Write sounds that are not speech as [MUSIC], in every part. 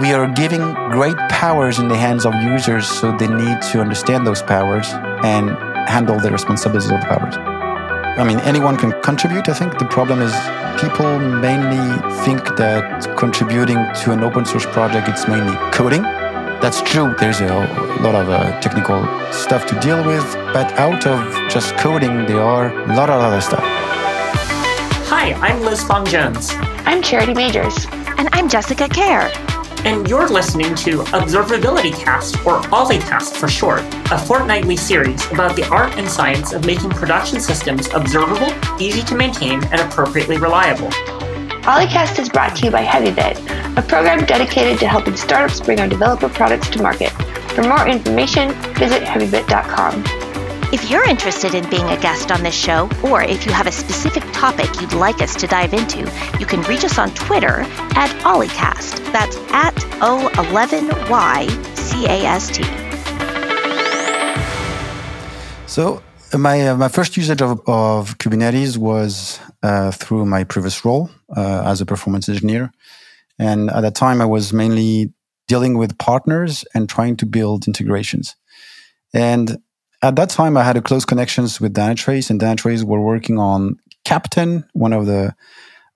we are giving great powers in the hands of users, so they need to understand those powers and handle the responsibilities of the powers. I mean, anyone can contribute. I think the problem is people mainly think that contributing to an open source project it's mainly coding. That's true. There's a lot of uh, technical stuff to deal with, but out of just coding, there are a lot of other stuff. Hi, I'm Liz Fong Jones. I'm Charity Majors. And I'm Jessica Kerr. And you're listening to Observability Cast, or OllieCast for short, a fortnightly series about the art and science of making production systems observable, easy to maintain, and appropriately reliable. OllieCast is brought to you by HeavyBit, a program dedicated to helping startups bring our developer products to market. For more information, visit heavybit.com. If you're interested in being a guest on this show, or if you have a specific topic you'd like us to dive into, you can reach us on Twitter at OllieCast. That's at O11YCAST. So my uh, my first usage of, of Kubernetes was uh, through my previous role uh, as a performance engineer, and at that time I was mainly dealing with partners and trying to build integrations. And at that time, I had a close connections with Dynatrace, and Dynatrace were working on Keptn, one of the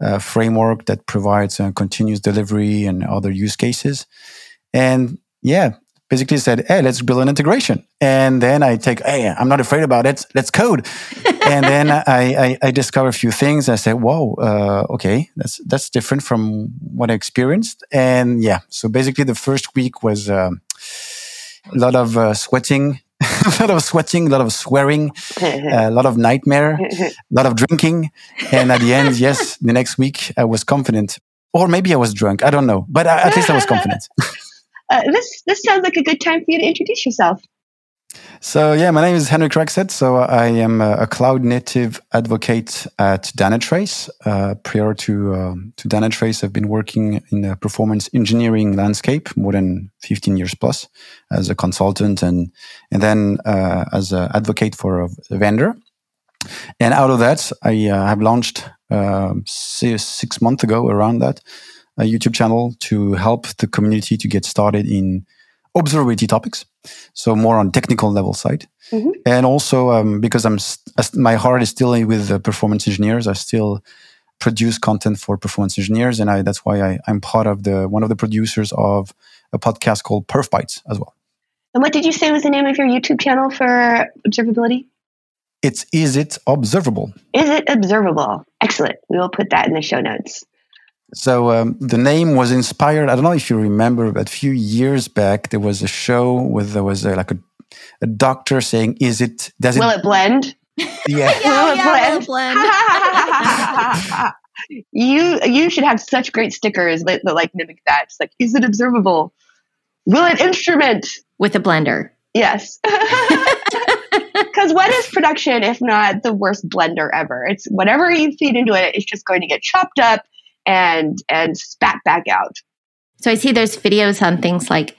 uh, framework that provides uh, continuous delivery and other use cases. And yeah, basically said, "Hey, let's build an integration." And then I take, "Hey, I'm not afraid about it. Let's code." [LAUGHS] and then I, I, I discover a few things. I said, "Whoa, uh, okay, that's that's different from what I experienced." And yeah, so basically, the first week was um, a lot of uh, sweating [LAUGHS] a lot of sweating, a lot of swearing, [LAUGHS] a lot of nightmare, [LAUGHS] a lot of drinking. And at the end, yes, the next week I was confident. Or maybe I was drunk. I don't know. But at least I was confident. uh, this, this sounds like a good time for you to introduce yourself. So yeah, my name is Henrik Rexed. So I am a, cloud native advocate at Dynatrace. Uh, prior to uh, to Dynatrace, I've been working in the performance engineering landscape more than 15 years plus as a consultant, and and then uh, as an advocate for a, vendor. And out of that, I uh, have launched um, six, six months ago around that a YouTube channel to help the community to get started in observability topics, so more on technical level side, mm-hmm. and also um, because I'm st- my heart is still with the performance engineers, I still produce content for performance engineers, and I, that's why I, am part of the one of the producers of a podcast called Perf Bytes as well. And what did you say was the name of your YouTube channel for observability? It's Is It Observable? Is It Observable? Excellent. We will put that in the show notes. So um, the name was inspired. I don't know if you remember, but a few years back there was a show with there was a, like a, a doctor saying, "Is it? Does it? Will it blend? Yeah. [LAUGHS] yeah, will it yeah, blend? Will blend? [LAUGHS] you you should have such great stickers that, that like mimic that. It's like, is it observable? Will it instrument with a blender? Yes. [LAUGHS] Because what is production if not the worst blender ever? It's whatever you feed into it, it's just going to get chopped up and and spat back out. So I see there's videos on things like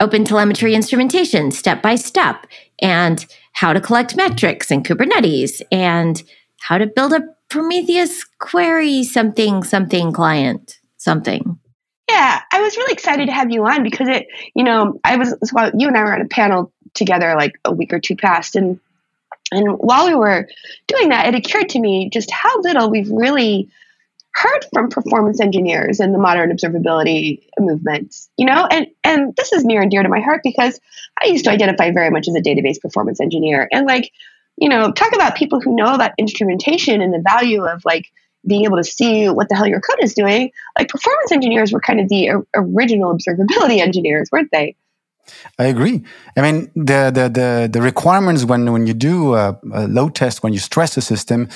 open telemetry instrumentation step by step and how to collect metrics in Kubernetes and how to build a Prometheus query something something client something. Yeah, I was really excited to have you on because it, you know, I was well, you and I were on a panel together like a week or two past and and while we were doing that, it occurred to me just how little we've really heard from performance engineers in the modern observability movement you know? And and this is near and dear to my heart because i used to identify very much as a database performance engineer. And like you know talk about people who know about instrumentation and the value of like being able to see what the hell your code is doing. Like performance engineers were kind of the original observability engineers weren't they? I agree. I mean, the the the, the requirements when when you do a, a, load test, when you stress a system,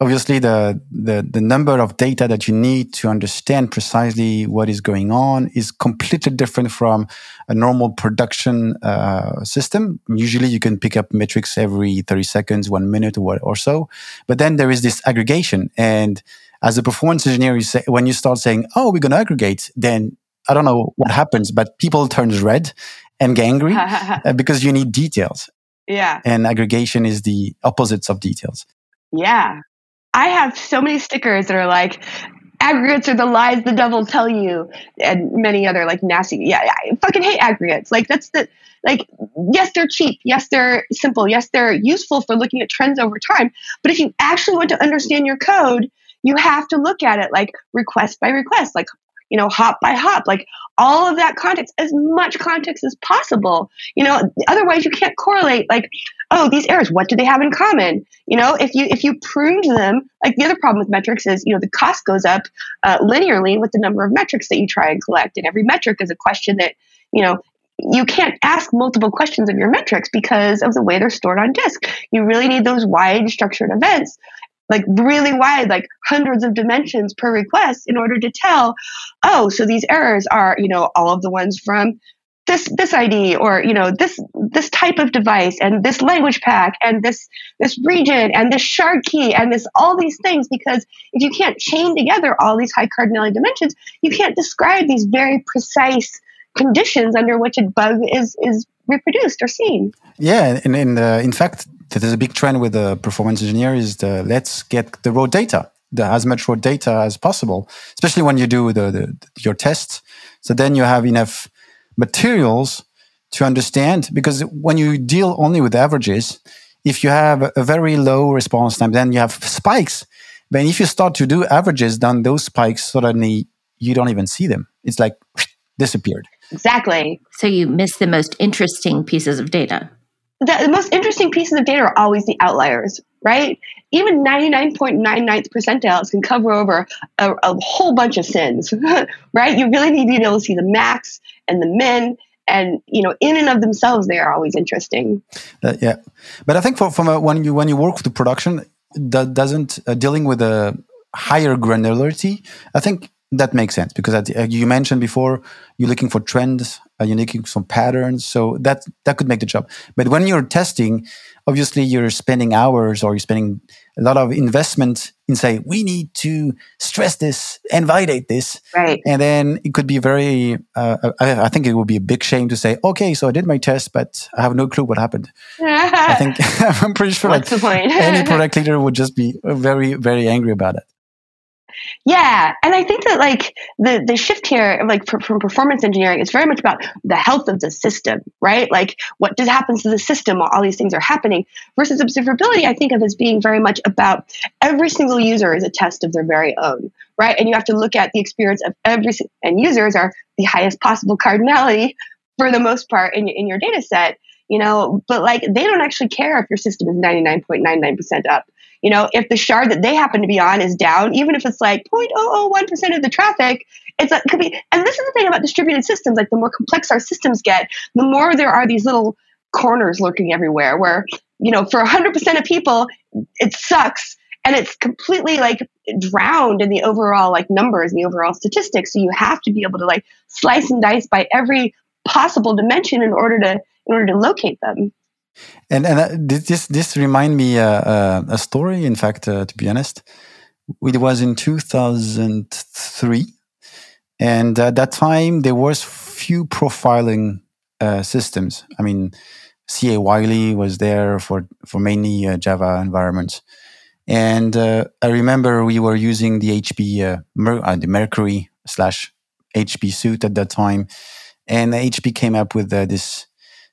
obviously the, the, the number of data that you need to understand precisely what is going on is completely different from a normal production uh, system. Usually you can pick up metrics every 30 seconds, one minute or, or so. But then there is this aggregation. And as a performance engineer, you say, when you start saying, oh, we're going to aggregate, then I don't know what happens, but people turns red and get angry [LAUGHS] uh, because you need details. Yeah. And aggregation is the opposites of details. Yeah. I have so many stickers that are like, aggregates are the lies the devil tell you, and many other like nasty. Yeah, I fucking hate aggregates. Like that's the like. Yes, they're cheap. Yes, they're simple. Yes, they're useful for looking at trends over time. But if you actually want to understand your code, you have to look at it like request by request, like you know, hop by hop, like all of that context, as much context as possible. You know, otherwise you can't correlate like, oh, these errors, what do they have in common? You know, if you if you pruned them, like the other problem with metrics is, you know, the cost goes up uh, linearly with the number of metrics that you try and collect, and every metric is a question that, you know, you can't ask multiple questions of your metrics because of the way they're stored on disk. You really need those wide structured events like really wide, like hundreds of dimensions per request in order to tell, oh, so these errors are, you know, all of the ones from this this ID or you know this this type of device and this language pack and this this region and this shard key and this all these things because if you can't chain together all these high cardinality dimensions, you can't describe these very precise conditions under which a bug is is reproduced or seen. Yeah, and in uh, in fact, there's a big trend with the performance engineer is the let's get the raw data, the as much raw data as possible, especially when you do the, the your tests. So then you have enough materials to understand because when you deal only with averages, if you have a very low response time, then you have spikes. But if you start to do averages, then those spikes suddenly you don't even see them. It's like [SNIFFS] disappeared. Exactly. So you miss the most interesting pieces of data. The, the most interesting pieces of data are always the outliers, right? Even 99.99th percentiles can cover over a, a whole bunch of sins, [LAUGHS] right? You really need to be able to see the max and the min and you know in and of themselves they are always interesting uh, yeah but i think for, from a, when you when you work with the production that doesn't uh, dealing with a higher granularity i think that makes sense because uh, you mentioned before you're looking for trends uh, you're looking for some patterns so that that could make the job. But when you're testing obviously you're spending hours or you're spending a lot of investment in say we need to stress this and validate this right. and then it could be very uh, I, I, think it would be a big shame to say okay so i did my test but i have no clue what happened. I think [LAUGHS] i'm pretty sure [LAUGHS] What's the point? any product [LAUGHS] leader would just be very very angry about it yeah, and I think that like the the shift here, like for, from performance engineering, is very much about the health of the system, right? Like what does happens to the system while all these things are happening. Versus observability, I think of as being very much about every single user is a test of their very own, right? And you have to look at the experience of every and users are the highest possible cardinality for the most part in in your data set, you know. But like they don't actually care if your system is ninety nine point nine nine percent up you know, if the shard that they happen to be on is down, even if it's like 0.001% of the traffic, it's it could be. And this is the thing about distributed systems. Like the more complex our systems get, the more there are these little corners lurking everywhere where, you know, for 100% of people, it sucks and it's completely like drowned in the overall like numbers and the overall statistics so you have to be able to like slice and dice by every possible dimension in order to in order to locate them and and uh, this this remind me uh, uh, a story. In fact, uh, to be honest, it was in 2003, and at that time there was few profiling uh, systems. I mean, CA Wily was there for for mainly uh, Java environments, and I remember we were using the HP Mer- the Mercury slash HP suit at that time, and HP came up with this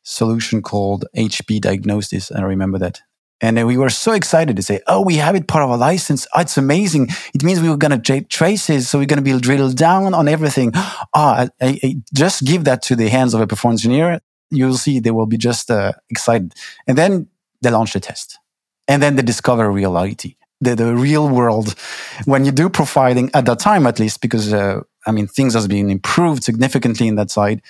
solution called HP Diagnosis. I remember that. And we were so excited to say, oh, we have it part of our license. Oh, it's amazing. It means we were going to take traces. So we're going to be drilled down on everything. Oh, [GASPS] I, I, just give that to the hands of a performance engineer. You'll see they will be just uh, excited. And then they launch the test. And then they discover reality, the, the real world. When you do profiling at that time, at least, because, uh, I mean, things has been improved significantly in that side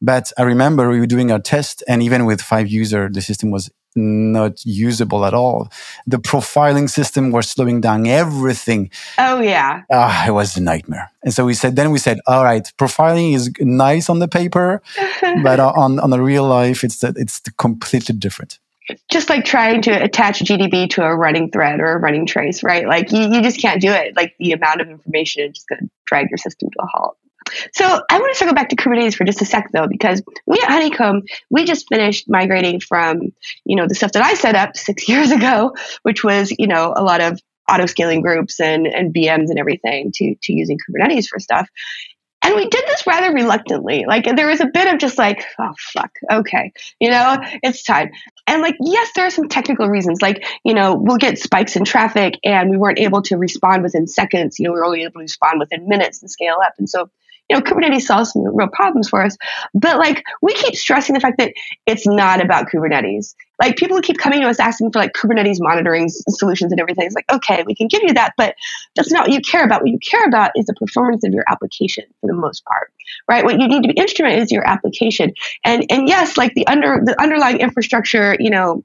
but I remember we were doing our test, and even with five user, the system was not usable at all. The profiling system was slowing down everything. Oh yeah. Ah, it was a nightmare. And so we said, then we said, all right, profiling is nice on the paper, [LAUGHS] but on on the real life, it's it's completely different. Just like trying to attach GDB to a running thread or a running trace, right? Like you, you just can't do it. Like the amount of information is just going to drag your system to a halt. So I want to circle back to Kubernetes for just a sec though, because we at Honeycomb, we just finished migrating from, you know, the stuff that I set up six [LAUGHS] years ago, which was, you know, a lot of auto scaling groups and, and VMs and everything to, to using Kubernetes for stuff. And we did this rather reluctantly. Like there was a bit of just like, oh fuck, okay, you know, it's time. And like, yes, there are some technical reasons. Like, you know, we'll get spikes in traffic and we weren't able to respond within seconds. You know, we were only able to respond within minutes and scale up. And so you know, Kubernetes solves some real problems for us. But like, we keep stressing the fact that it's not about Kubernetes. Like, people keep coming to us asking for like Kubernetes monitoring solutions and everything. It's like, okay, we can give you that, but that's not what you care about. What you care about is the performance of your application for the most part, right? What you need to be instrument is your application. And and yes, like the under the underlying infrastructure, you know,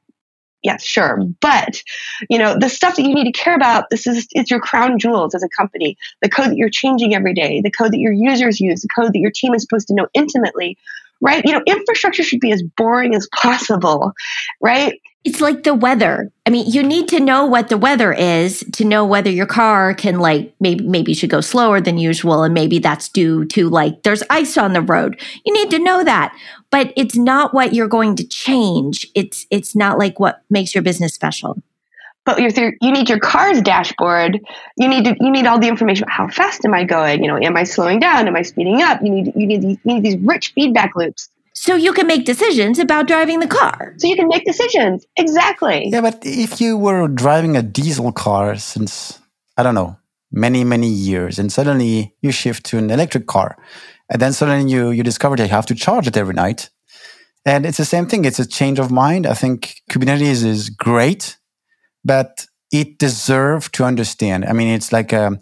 yes, sure. But, you know, the stuff that you need to care about, this is it's your crown jewels as a company. The code that you're changing every day, the code that your users use, the code that your team is supposed to know intimately, right? You know, infrastructure should be as boring as possible, right? It's like the weather. I mean, you need to know what the weather is to know whether your car can like maybe maybe should go slower than usual and maybe that's due to like there's ice on the road. You need to know that. But it's not what you're going to change. It's it's not like what makes your business special. But you you need your car's dashboard. You need to, you need all the information. About how fast am I going? You know, am I slowing down? Am I speeding up? You need you need you need these rich feedback loops so you can make decisions about driving the car. So you can make decisions. Exactly. Yeah, but if you were driving a diesel car since, I don't know, many, many years, and suddenly you shift to an electric car, and then suddenly you, you discover that you have to charge it every night. And it's the same thing. It's a change of mind. I think Kubernetes is great, but it deserves to understand. I mean, it's like a, um,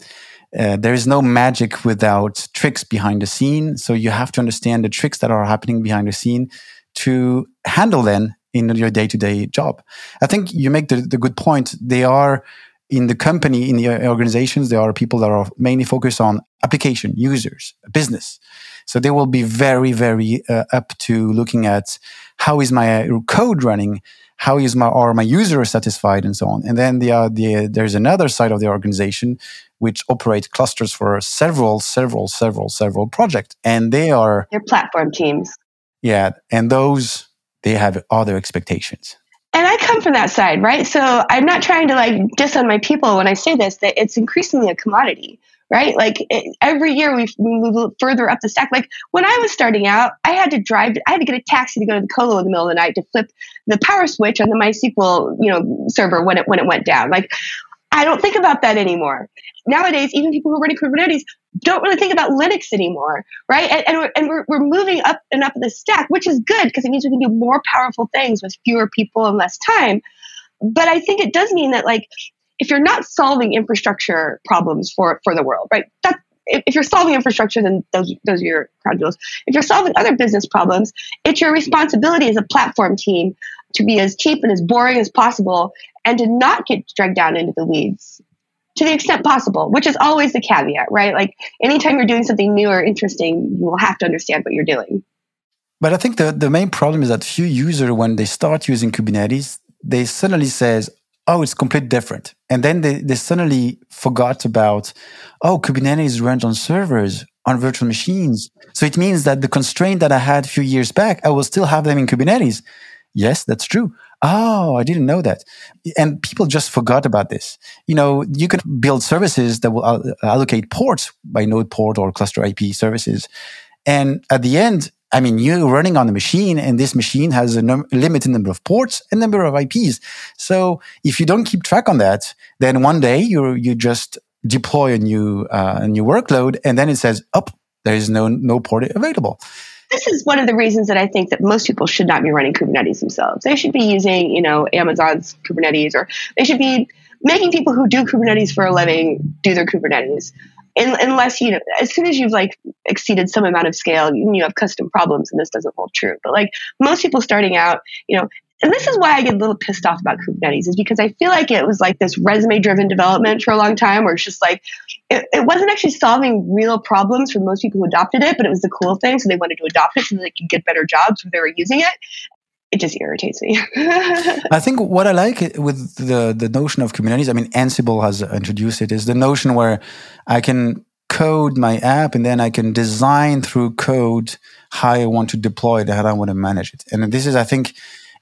uh, there is no magic without tricks behind the scene. So you have to understand the tricks that are happening behind the scene to handle them in your day to day job. I think you make the, the good point. They are in the company, in the organizations, there are people that are mainly focused on application, users, business. So they will be very, very uh, up to looking at how is my code running, how is my are my users satisfied, and so on. And then the, uh, the there's another side of the organization which operate clusters for several, several, several, several projects. And they are they're platform teams. Yeah. And those they have other expectations. And I come from that side, right? So I'm not trying to like diss on my people when I say this, that it's increasingly a commodity, right? Like it, every year we move further up the stack. Like when I was starting out, I had to drive, I had to get a taxi to go to the colo in the middle of the night to flip the power switch on the MySQL, you know, server when it when it went down. Like I don't think about that anymore. Nowadays, even people who are running Kubernetes don't really think about Linux anymore, right? And, and, we're, and we're, we're moving up and up the stack, which is good because it means we can do more powerful things with fewer people and less time. But I think it does mean that, like, if you're not solving infrastructure problems for, for the world, right? That, if you're solving infrastructure, then those, those are your crown jewels. If you're solving other business problems, it's your responsibility as a platform team to be as cheap and as boring as possible and to not get dragged down into the weeds to the extent possible, which is always the caveat, right? Like anytime you're doing something new or interesting, you will have to understand what you're doing. But I think the, the main problem is that few users, when they start using Kubernetes, they suddenly says, oh, it's completely different. And then they, they suddenly forgot about, oh, Kubernetes runs on servers, on virtual machines. So it means that the constraint that I had a few years back, I will still have them in Kubernetes. Yes, that's true. Oh, I didn't know that. And people just forgot about this. You know, you can build services that will allocate ports by node port or cluster IP services. And at the end, I mean, you're running on a machine and this machine has a num- limited number of ports and number of IPs. So if you don't keep track on that, then one day you you just deploy a new uh, a new workload and then it says, "Up, oh, there is no no port available." this is one of the reasons that I think that most people should not be running Kubernetes themselves. They should be using, you know, Amazon's Kubernetes, or they should be making people who do Kubernetes for a living do their Kubernetes. In, unless you know, as soon as you've like exceeded some amount of scale, you, you have custom problems, and this doesn't hold true. But like most people starting out, you know, and this is why I get a little pissed off about Kubernetes is because I feel like it was like this resume driven development for a long time where it's just like it, it, wasn't actually solving real problems for most people who adopted it, but it was the cool thing. So they wanted to adopt it so they could get better jobs when they were using it. It just irritates me. [LAUGHS] I think what I like with the, the notion of Kubernetes, I mean, Ansible has introduced it, is the notion where I can code my app and then I can design through code how I want to deploy it, how I want to manage it. And this is, I think,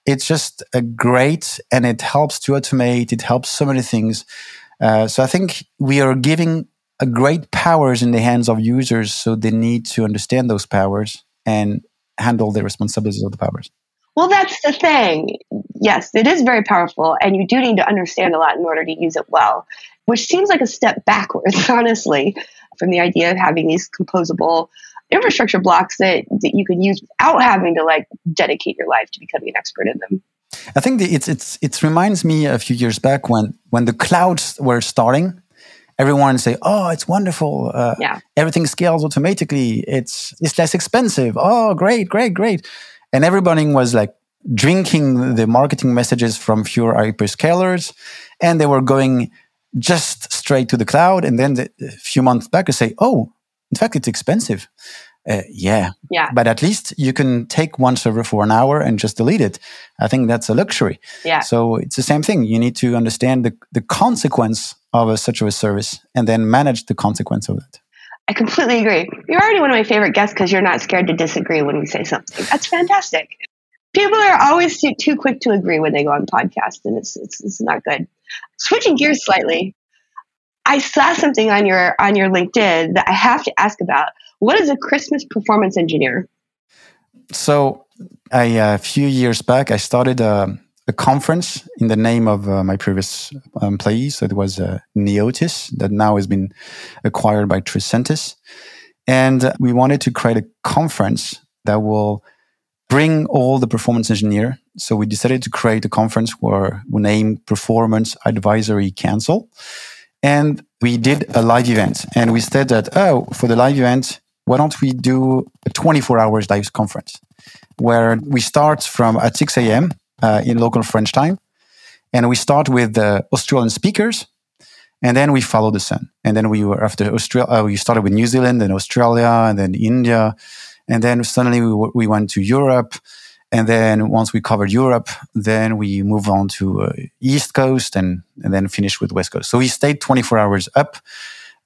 it's just a great and it helps to automate. It helps so many things. Uh, so I think we are giving a great powers in the hands of users, so they need to understand those powers and handle the responsibilities of the powers. Well, that's the thing. Yes, it is very powerful, and you do need to understand a lot in order to use it well, which seems like a step backwards, [LAUGHS] honestly, from the idea of having these composable infrastructure blocks that, that you can use without having to like dedicate your life to becoming an expert in them. I think it's it's it reminds me a few years back when when the clouds were starting. Everyone say, "Oh, it's wonderful! Uh, yeah, everything scales automatically. It's it's less expensive. Oh, great, great, great!" And everybody was like drinking the marketing messages from fewer hyperscalers, and they were going just straight to the cloud. And then the, a few months back, they say, "Oh, in fact, it's expensive." Uh, yeah. Yeah. But at least you can take one server for an hour and just delete it. I think that's a luxury. Yeah. So it's the same thing. You need to understand the, the consequence of a, such a service and then manage the consequence of it. I completely agree. You're already one of my favorite guests because you're not scared to disagree when we say something. That's fantastic. People are always too, too quick to agree when they go on podcasts, and it's, it's, it's not good. Switching gears slightly, I saw something on your on your LinkedIn that I have to ask about. What is a Christmas performance engineer? So, I, a few years back, I started a, a conference in the name of uh, my previous employees. So it was uh, Neotys that now has been acquired by Tricentis. And we wanted to create a conference that will bring all the performance engineer. So we decided to create a conference where we name Performance Advisory Council. And we did a live event. And we said that, oh, for the live event, why don't we do a 24 hours live conference where we start from at 6 a.m. Uh, in local French time. And we start with the Australian speakers and then we follow the sun. And then we were after Australia, uh, we started with New Zealand and Australia and then India. And then suddenly we, we went to Europe. And then once we covered Europe, then we move on to uh, East Coast and, and then finish with West Coast. So we stayed 24 hours up.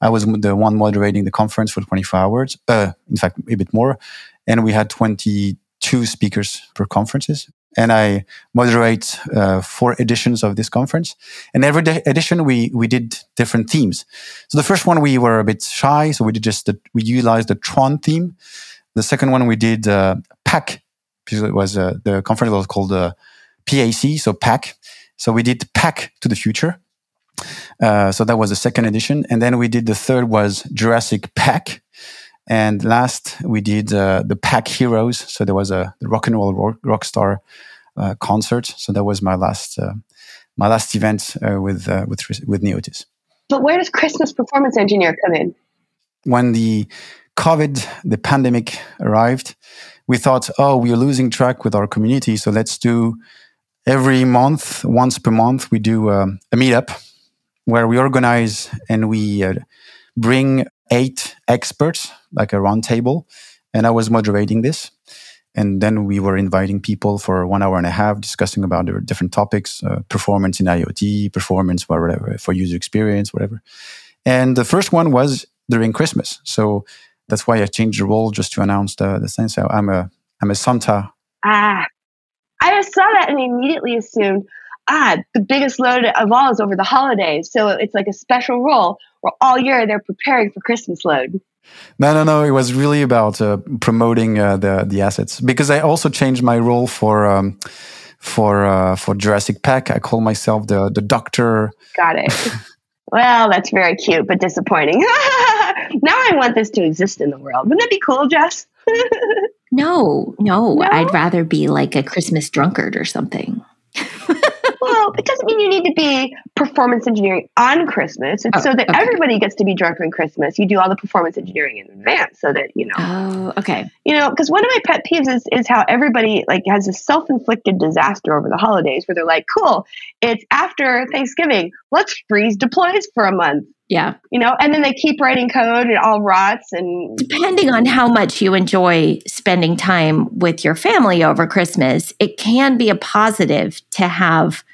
I was the one moderating the conference for 24 hours. Uh, in fact, a bit more. And we had 22 speakers per conferences and I moderate uh, four editions of this conference. And every edition, we we did different themes. So the first one we were a bit shy, so we did just the, we utilized the Tron theme. The second one we did uh, PAC because it was uh, the conference was called uh, PAC, so PAC. So we did PAC to the future. Uh, so that was the second edition, and then we did the third was Jurassic PAC. And last, we did uh, the Pack Heroes. So there was a the rock and roll rock, rock star uh, concert. So that was my last uh, my last event uh, with uh, with with Neotys. But where does Christmas Performance Engineer come in? When the COVID, the pandemic arrived, we thought, oh, we are losing track with our community. So let's do every month, once per month, we do um, a meetup where we organize and we uh, bring eight experts, like a roundtable, and I was moderating this. And then we were inviting people for one hour and a half, discussing about the different topics, uh, performance in IoT, performance, whatever, for user experience, whatever. And the first one was during Christmas, so that's why I changed the role just to announce the the thing. So I'm a I'm a Santa. Ah, I just saw that and immediately assumed, ah, the biggest load of all is over the holidays. So it's like a special role where all year they're preparing for Christmas load. No, no, no. It was really about uh, promoting uh, the the assets because I also changed my role for um, for uh, for Jurassic Pack. I call myself the the doctor. Got it. [LAUGHS] well, that's very cute, but disappointing. [LAUGHS] now I want this to exist in the world. Wouldn't that be cool, Jess? [LAUGHS] no, no, no, I'd rather be like a Christmas drunkard or something well, it doesn't mean you need to be performance engineering on Christmas. It's oh, so that okay. everybody gets to be drunk on Christmas. You do all the performance engineering in advance so that, you know. Oh, okay. You know, because one of my pet peeves is, is how everybody like has a self-inflicted disaster over the holidays where they're like, cool, it's after Thanksgiving. Let's freeze deploys for a month. Yeah. You know, and then they keep writing code and it all rots and depending on how much you enjoy spending time with your family over Christmas, it can be a positive to have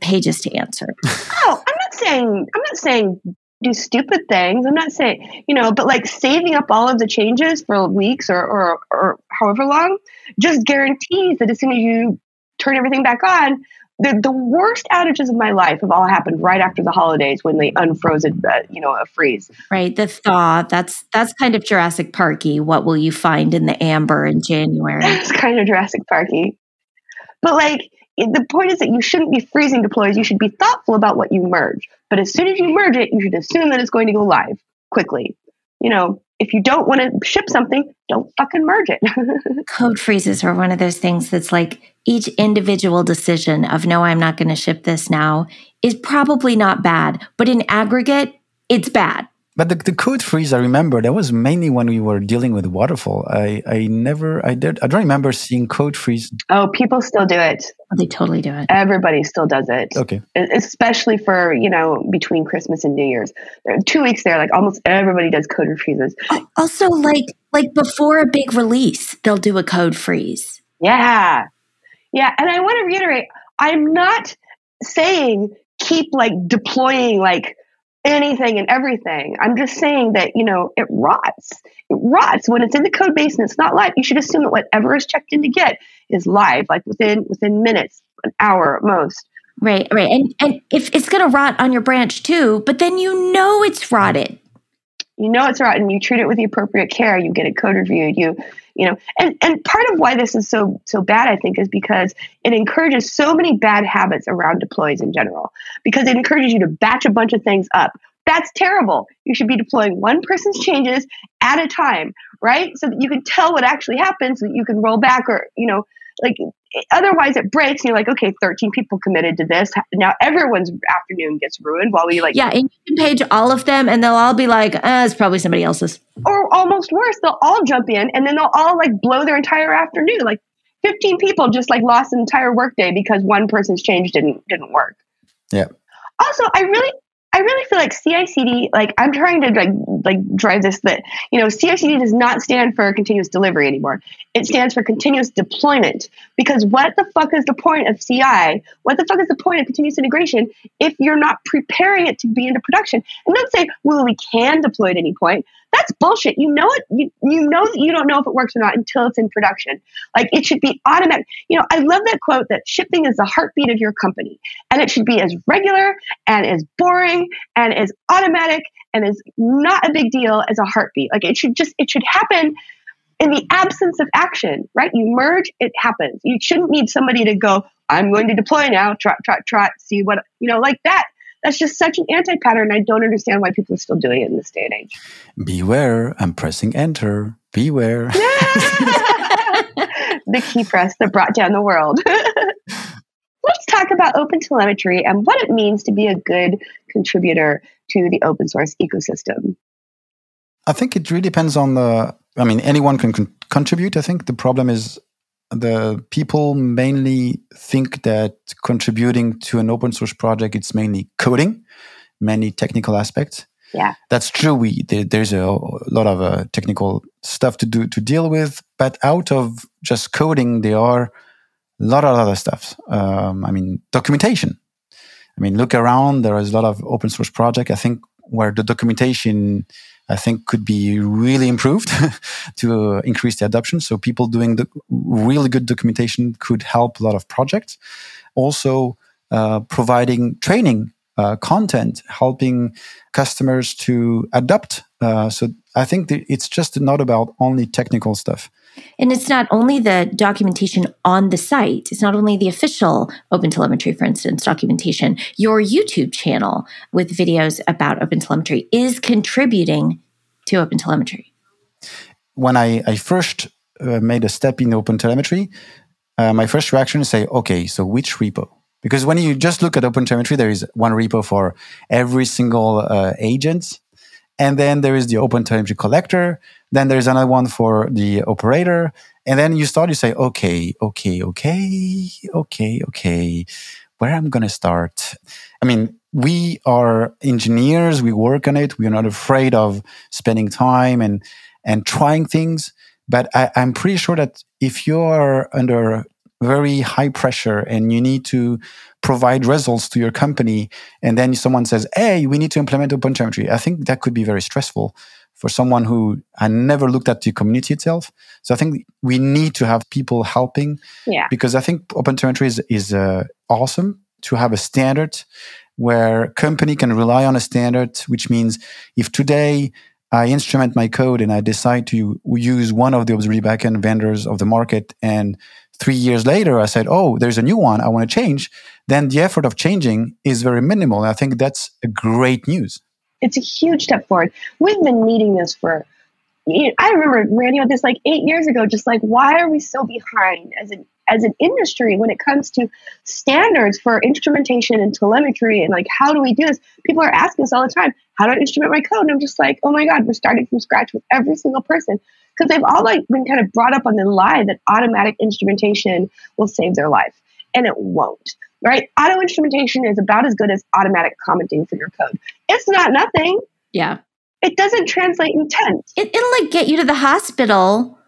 pages to answer. [LAUGHS] oh, I'm not saying I'm not saying do stupid things. I'm not saying, you know, but like saving up all of the changes for weeks or or, or however long just guarantees that as soon as you turn everything back on, the, the worst outages of my life have all happened right after the holidays when they unfroze a, uh, you know, a freeze. Right. The thaw, that's that's kind of Jurassic Parky. What will you find in the amber in January? [LAUGHS] it's kind of Jurassic Parky. But like the point is that you shouldn't be freezing deploys. You should be thoughtful about what you merge. But as soon as you merge it, you should assume that it's going to go live quickly. You know, if you don't want to ship something, don't fucking merge it. [LAUGHS] Code freezes are one of those things that's like each individual decision of no, I'm not going to ship this now is probably not bad, but in aggregate, it's bad. But the, the code freeze, I remember that was mainly when we were dealing with waterfall. I, I never, I did, I don't remember seeing code freeze. Oh, people still do it. Oh, they totally do it. Everybody still does it. Okay. Especially for, you know, between Christmas and New Year's. Two weeks there, like almost everybody does code freezes. Oh, also, like, like before a big release, they'll do a code freeze. Yeah. Yeah. And I want to reiterate, I'm not saying keep like deploying like anything and everything. I'm just saying that, you know, it rots. It rots when it's in the code base and it's not live. You should assume that whatever is checked in to git is live, like within within minutes, an hour at most. Right, right. And and if it's gonna rot on your branch too, but then you know it's rotted. You know it's rotten. You treat it with the appropriate care. You get it code reviewed. You you know and and part of why this is so so bad i think is because it encourages so many bad habits around deploys in general because it encourages you to batch a bunch of things up. That's terrible. You should be deploying one person's changes at a time right? So that you can tell what actually happens so that you can roll back or you know like otherwise it breaks and you're like okay 13 people committed to this. Now everyone's afternoon gets ruined while we like yeah and you can page all of them and they'll all be like uh, it's probably somebody else's. Or almost worse they'll all jump in and then they'll all like blow their entire afternoon. Like 15 people just like lost an entire workday because one person's change didn't didn't work. Yeah. Also i really I really feel like CI/CD, like I'm trying to like like drive this that you know CI/CD does not stand for continuous delivery anymore. It stands for continuous deployment. Because what the fuck is the point of CI? What the fuck is the point of continuous integration if you're not preparing it to be into production? And don't say, well, we can deploy at any point. That's bullshit. You know it. You, you know that you don't know if it works or not until it's in production. Like it should be automatic. You know, I love that quote that shipping is the heartbeat of your company, and it should be as regular and as boring and as automatic and as not a big deal as a heartbeat. Like it should just it should happen in the absence of action, right? You merge, it happens. You shouldn't need somebody to go, I'm going to deploy now, trot, trot, trot, see what, you know, like that. That's just such an anti pattern. I don't understand why people are still doing it in this day and age. Beware, I'm pressing enter. Beware. [LAUGHS] the key press that brought down the world. [LAUGHS] Let's talk about open telemetry and what it means to be a good contributor to the open source ecosystem. I think it really depends on the. I mean, anyone can con- contribute. I think the problem is the people mainly think that contributing to an open source project it's mainly coding many technical aspects. Yeah. That's true. We there, there's a, lot of uh, technical stuff to do to deal with but out of just coding there are a lot of other stuff um, i mean documentation. I mean look around. There is a lot of open source project. I think where the documentation I think could be really improved [LAUGHS] to uh, increase the adoption. So people doing the really good documentation could help a lot of projects. Also, uh, providing training uh, content, helping customers to adapt. Uh, so I think it's just not about only technical stuff. And it's not only the documentation on the site, it's not only the official OpenTelemetry, for instance, documentation. Your YouTube channel with videos about OpenTelemetry is contributing to OpenTelemetry. When I, I first uh, made a step in OpenTelemetry, uh, my first reaction is say, okay, so which repo? Because when you just look at OpenTelemetry, there is one repo for every single uh, agent. And then there is the open OpenTelemetry collector. Then there's another one for the operator. And then you start, you say, okay, okay, okay, okay, okay, where I'm going to start? I mean, we are engineers, we work on it. We are not afraid of spending time and, and trying things. But I, I'm pretty sure that if you are under very high pressure and you need to provide results to your company and then someone says hey we need to implement open OpenTelemetry i think that could be very stressful for someone who had never looked at the community itself. So I think we need to have people helping. Yeah. Because I think open OpenTelemetry is, is uh, awesome to have a standard where company can rely on a standard, which means if today I instrument my code and I decide to use one of the observability backend vendors of the market and three years later I said, oh, there's a new one I want to change, then the effort of changing is very minimal. And I think that's great news. It's a huge step forward. We've been needing this for I remember ranting about this like eight years ago, just like why are we so behind as an as an industry when it comes to standards for instrumentation and telemetry and like how do we do this? People are asking us all the time, how do I instrument my code? And I'm just like, oh my God, we're starting from scratch with every single person. Because they've all like been kind of brought up on the lie that automatic instrumentation will save their life. And it won't. Right? Auto instrumentation is about as good as automatic commenting for your code. It's not nothing. Yeah it doesn't translate intent. It, it'll like get you to the hospital,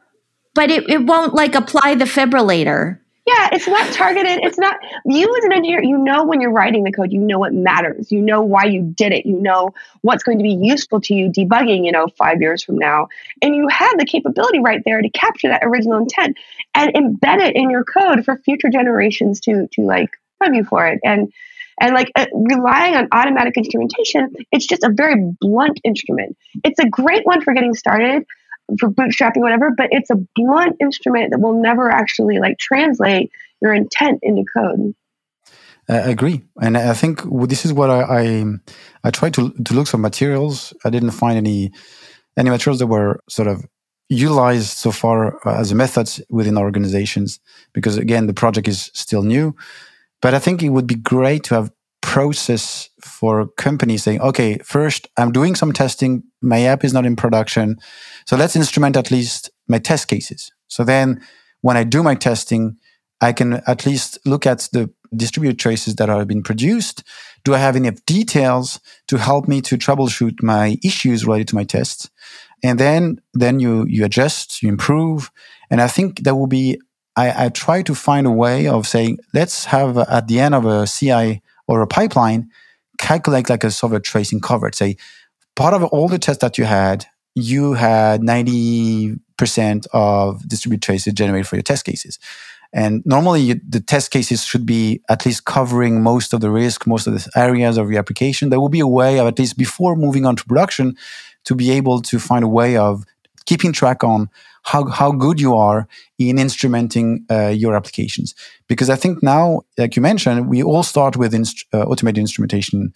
but it, it won't like apply the fibrillator. Yeah, it's not targeted. It's not you as an engineer. You know when you're writing the code, you know what matters. You know why you did it. You know what's going to be useful to you debugging. You know five years from now, and you have the capability right there to capture that original intent and embed it in your code for future generations to to like love you for it. And and like uh, relying on automatic instrumentation, it's just a very blunt instrument. It's a great one for getting started, for bootstrapping, whatever, but it's a blunt instrument that will never actually like translate your intent into code. I agree, and I think this is what I I, I tried to to look for materials. I didn't find any any materials that were sort of utilized so far uh, as a method within organizations because again the project is still new but I think it would be great to have process for companies saying, okay, first I'm doing some testing. My app is not in production. So let's instrument at least my test cases. So then when I do my testing, I can at least look at the distributed traces that have been produced. Do I have any details to help me to troubleshoot my issues related to my tests? And then, then you, you adjust, you improve. And I think that will be I, I try to find a way of saying, let's have at the end of a CI or a pipeline, calculate like a software tracing coverage. Say, part of all the tests that you had, you had 90% of distributed traces generated for your test cases. And normally you, the test cases should be at least covering most of the risk, most of the areas of your application. There will be a way of at least before moving on to production to be able to find a way of keeping track on how, how good you are in instrumenting uh, your applications. Because I think now, like you mentioned, we all start with inst- uh, automated instrumentation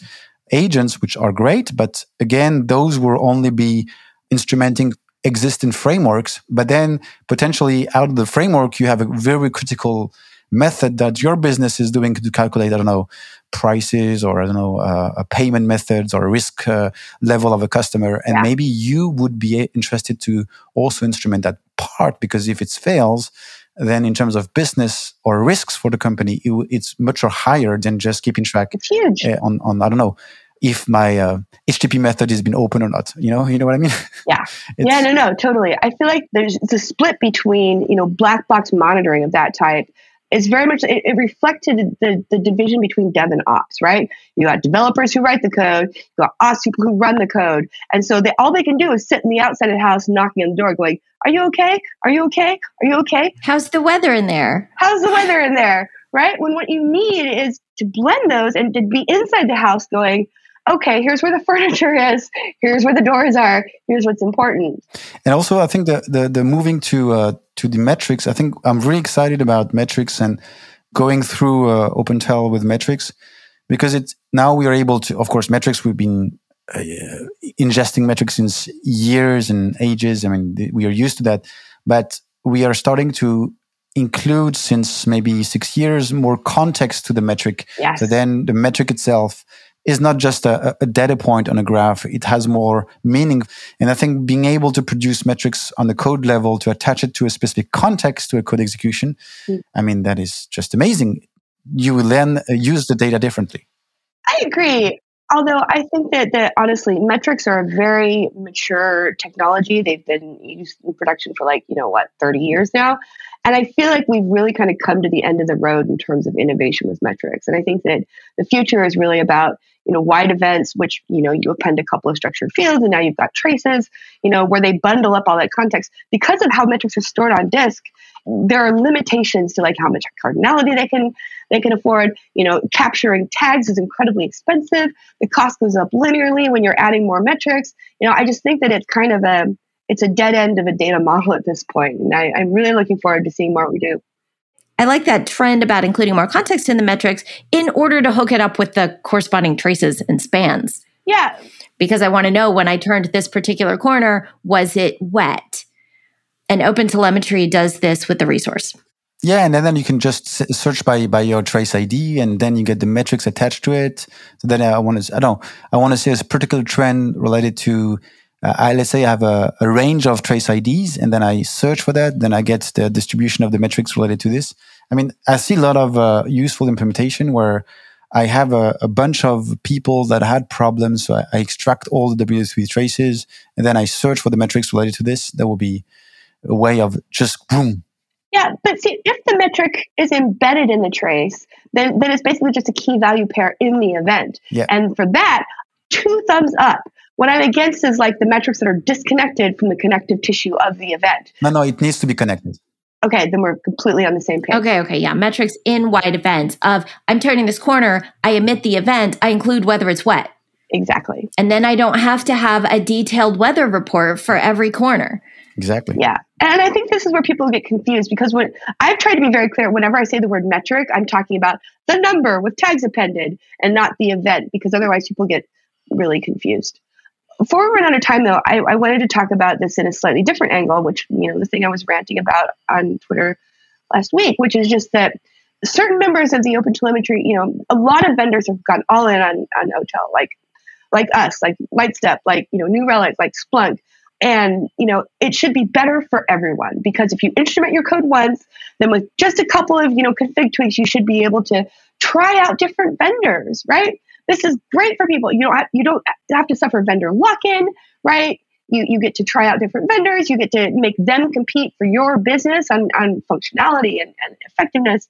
agents, which are great. But again, those will only be instrumenting existing frameworks. But then potentially out of the framework, you have a very critical method that your business is doing to calculate, I don't know, prices or I don't know, uh, payment methods or a risk uh, level of a customer. And yeah. maybe you would be interested to also instrument that part because if it fails, then in terms of business or risks for the company, it, it's much higher than just keeping track it's huge. Uh, on, on, I don't know, if my uh, HTTP method has been open or not. You know, you know what I mean? [LAUGHS] Yeah. yeah, no, no, totally. I feel like there's a split between, you know, black box monitoring of that type it's very much it, it, reflected the, the division between dev and ops right? You got developers who write the code you got ops people who run the code. And so they all they can do is sit in the outside of the house knocking on the door going are you okay? Are you okay? Are you okay? How's the weather in there? How's the weather in there right? When what you need is to blend those and to be inside the house going okay, here's where the [LAUGHS] furniture is, here's where the doors are, here's what's important. And also, I think the the, the moving to uh, to the metrics, I think I'm really excited about metrics and going through uh, OpenTel with metrics because it's now we are able to, of course, metrics we've been uh, ingesting metrics since years and ages. I mean, we are used to that, but we are starting to include since maybe six years more context to the metric. Yes. So then the metric itself is not just a, a, data point on a graph. It has more meaning. And I think being able to produce metrics on the code level to attach it to a specific context to a code execution, mm. I mean, that is just amazing. You will then uh, use the data differently. I agree. Although I think that, that honestly, metrics are a very mature technology. They've been used in production for like, you know, what, 30 years now. And I feel like we've really kind of come to the end of the road in terms of innovation with metrics. And I think that the future is really about you know, wide events, which, you know, you append a couple of structured fields and now you've got traces, you know, where they bundle up all that context. Because of how metrics are stored on disk, there are limitations to like how much cardinality they can they can afford. You know, capturing tags is incredibly expensive. The cost goes up linearly when you're adding more metrics. You know, I just think that it's kind of a it's a dead end of a data model at this point. And I, I'm really looking forward to seeing more we do. I like that trend about including more context in the metrics in order to hook it up with the corresponding traces and spans. Yeah. Because I want to know when I turned this particular corner, was it wet? And Open Telemetry does this with the resource. Yeah, and then you can just search by by your trace ID, and then you get the metrics attached to it. So then I want to, I don't, I want to see a particular trend related to uh, I, let's say I have a, a, range of trace IDs and then I search for that. Then I get the distribution of the metrics related to this. I mean, I see a lot of uh, useful implementation where I have a, a, bunch of people that had problems. So I, I extract all the W3 traces and then I search for the metrics related to this. That will be a way of just boom. Yeah, but see, if the metric is embedded in the trace, then, then it's basically just a key value pair in the event. Yeah. And for that, two thumbs up what I'm against is like the metrics that are disconnected from the connective tissue of the event. No, no, it needs to be connected. Okay, then we're completely on the same page. Okay, okay, yeah. Metrics in wide events of I'm turning this corner, I emit the event, I include whether it's wet. Exactly. And then I don't have to have a detailed weather report for every corner. Exactly. Yeah. And I think this is where people get confused because when I've tried to be very clear, whenever I say the word metric, I'm talking about the number with tags appended and not the event because otherwise people get really confused before we run out of time, though, I, I, wanted to talk about this in a slightly different angle, which, you know, the thing I was ranting about on Twitter last week, which is just that certain members of the open telemetry, you know, a lot of vendors have gone all in on, on OTel, like, like us, like Lightstep, like, you know, New Relic, like Splunk. And, you know, it should be better for everyone because if you instrument your code once, then with just a couple of, you know, config tweaks, you should be able to try out different vendors, right? This is great for people. You don't have, you don't have to suffer vendor lock-in, right? You, you get to try out different vendors. You get to make them compete for your business on, on functionality and, and effectiveness.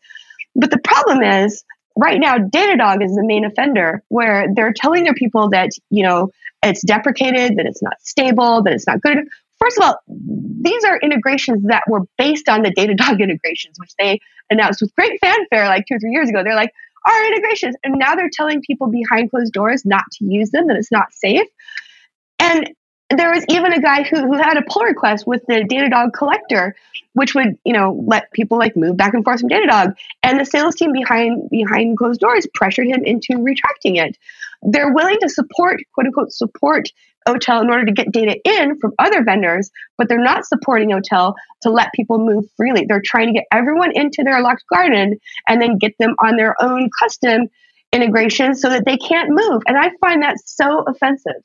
But the problem is right now datadog is the main offender where they're telling their people that you know it's deprecated that it's not stable that it's not good first of all these are integrations that were based on the datadog [LAUGHS] integrations which they announced with great fanfare like two or three years ago they're like our integrations. And now they're telling people behind closed doors not to use them, that it's not safe. And there was even a guy who, who had a pull request with the Datadog collector, which would, you know, let people like move back and forth from Datadog. And the sales team behind behind closed doors pressured him into retracting it. They're willing to support, quote unquote, support OTel in order to get data in from other vendors, but they're not supporting OTel to let people move freely. They're trying to get everyone into their locked garden and then get them on their own custom integration so that they can't move. And I find that so offensive.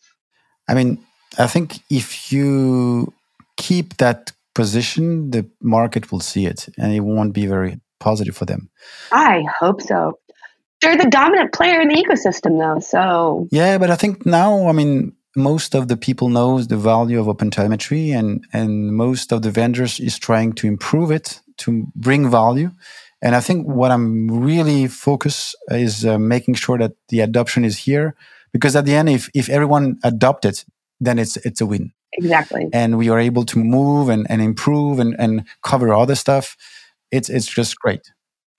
I mean, I think if you keep that position, the market will see it and it won't be very positive for them. I hope so. They're the dominant player in the ecosystem, though. So, yeah, but I think now, I mean, most of the people knows the value of open telemetry and and most of the vendors is trying to improve it to bring value and i think what i'm really focused is uh, making sure that the adoption is here because at the end if if everyone adopt it then it's it's a win exactly and we are able to move and, and improve and, and cover other stuff it's it's just great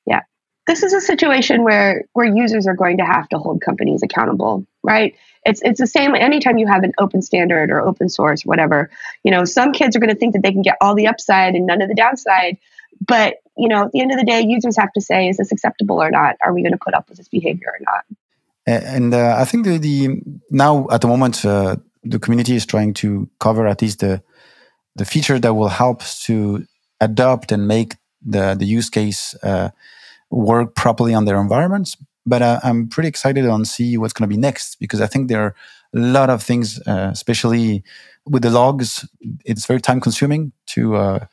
yeah this is a situation where where users are going to have to hold companies accountable right it's it's the same anytime you have an open standard or open source, whatever. You know, some kids are going to think that they can get all the upside and none of the downside. But you know, at the end of the day, users have to say, is this acceptable or not? Are we going to put up with this behavior or not? And uh, I think the, the, now at the moment uh, the community is trying to cover at least the the feature that will help to adopt and make the the use case uh, work properly on their environments. But uh, I'm pretty excited on see what's going to be next because I think there are a lot of things, uh, especially with the logs. It's very time consuming to uh,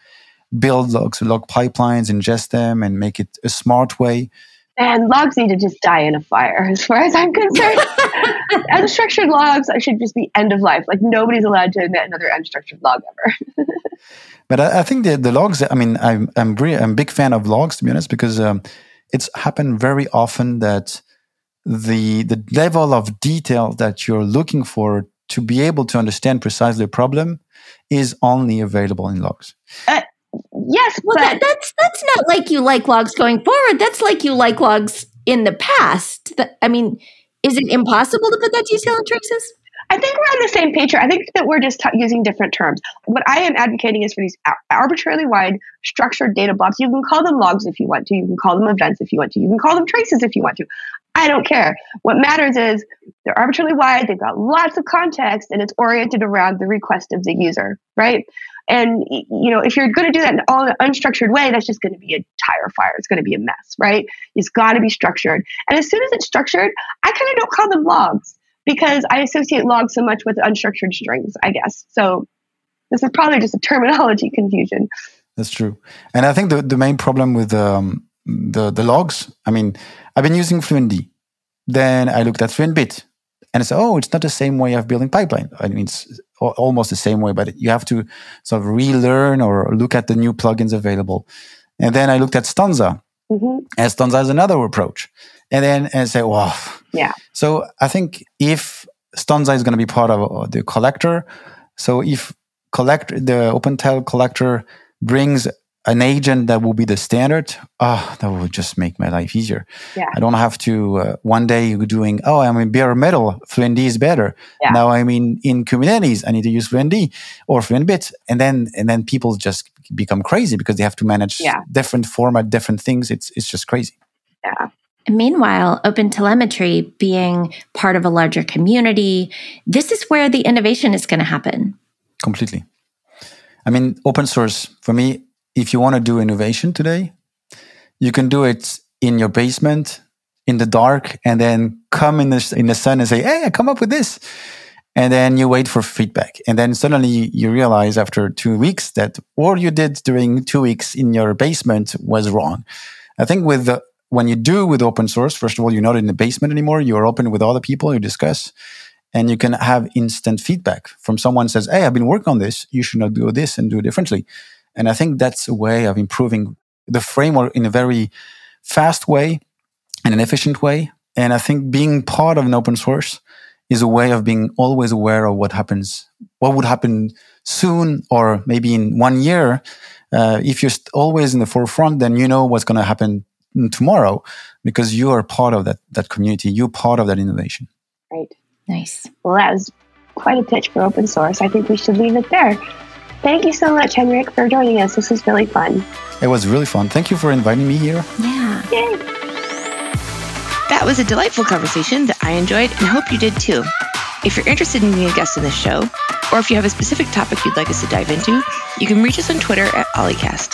build logs, log pipelines, ingest them, and make it a smart way. And logs need to just die in a fire, as far as I'm concerned. [LAUGHS] unstructured logs I should just be end of life. Like nobody's allowed to admit another unstructured log ever. [LAUGHS] but I, I, think the the logs. I mean, I'm I'm, really, I'm a big fan of logs to be honest because um, it's happened very often that the the level of detail that you're looking for to be able to understand precisely a problem is only available in logs. Uh, yes, well, that, that's that's not like you like logs going forward. That's like you like logs in the past. That, I mean, is it impossible to put that detail in traces? I think we're on the same page here. I think that we're just t- using different terms. What I am advocating is for these arbitrarily wide structured data blocks. You can call them logs if you want to. You can call them events if you want to. You can call them traces if you want to. I don't care. What matters is they're arbitrarily wide. They've got lots of context and it's oriented around the request of the user, right? And you know, if you're going to do that in all an unstructured way, that's just going to be a tire fire. It's going to be a mess, right? It's got to be structured. And as soon as it's structured, I kind of don't call them logs because I associate logs so much with unstructured strings, I guess. So this is probably just a terminology [LAUGHS] confusion. That's true. And I think the, the main problem with um, the, the logs, I mean, I've been using FluentD. Then I looked at FluentBit and I said, oh, it's not the same way of building pipeline. I mean, it's almost the same way, but you have to sort of relearn or look at the new plugins available. And then I looked at Stanza. Mm-hmm. And Stanza is another approach. And then and say, well, yeah. So I think if Stanza is going to be part of uh, the collector, so if collect the OpenTel collector brings an agent that will be the standard, oh, that will just make my life easier. Yeah. I don't have to uh, one day doing, oh, I'm in bare metal, FluentD is better. Yeah. Now I'm in, in Kubernetes, I need to use FluentD or FluentBit. And then, and then people just become crazy because they have to manage yeah. different format, different things. It's, it's just crazy. Yeah. Meanwhile, open telemetry being part of a larger community, this is where the innovation is going to happen. Completely. I mean, open source, for me, if you want to do innovation today, you can do it in your basement in the dark and then come in the, in the sun and say, Hey, I come up with this. And then you wait for feedback. And then suddenly you realize after two weeks that what you did during two weeks in your basement was wrong. I think with the, when you do with open source, first of all, you're not in the basement anymore. You're open with other people. You discuss and you can have instant feedback from someone says, Hey, I've been working on this. You should not do this and do it differently. And I think that's a way of improving the framework in a very fast way and an efficient way. And I think being part of an open source is a way of being always aware of what happens, what would happen soon, or maybe in one year. Uh, if you're always in the forefront, then you know what's going to happen tomorrow because you are part of that that community. You're part of that innovation. Right. Nice. Well, that was quite a pitch for open source. I think we should leave it there. Thank you so much, Henrik, for joining us. This was really fun. It was really fun. Thank you for inviting me here. Yeah. Yay. That was a delightful conversation that I enjoyed and hope you did too. If you're interested in being a guest in this show, or if you have a specific topic you'd like us to dive into, you can reach us on Twitter at o11ycast.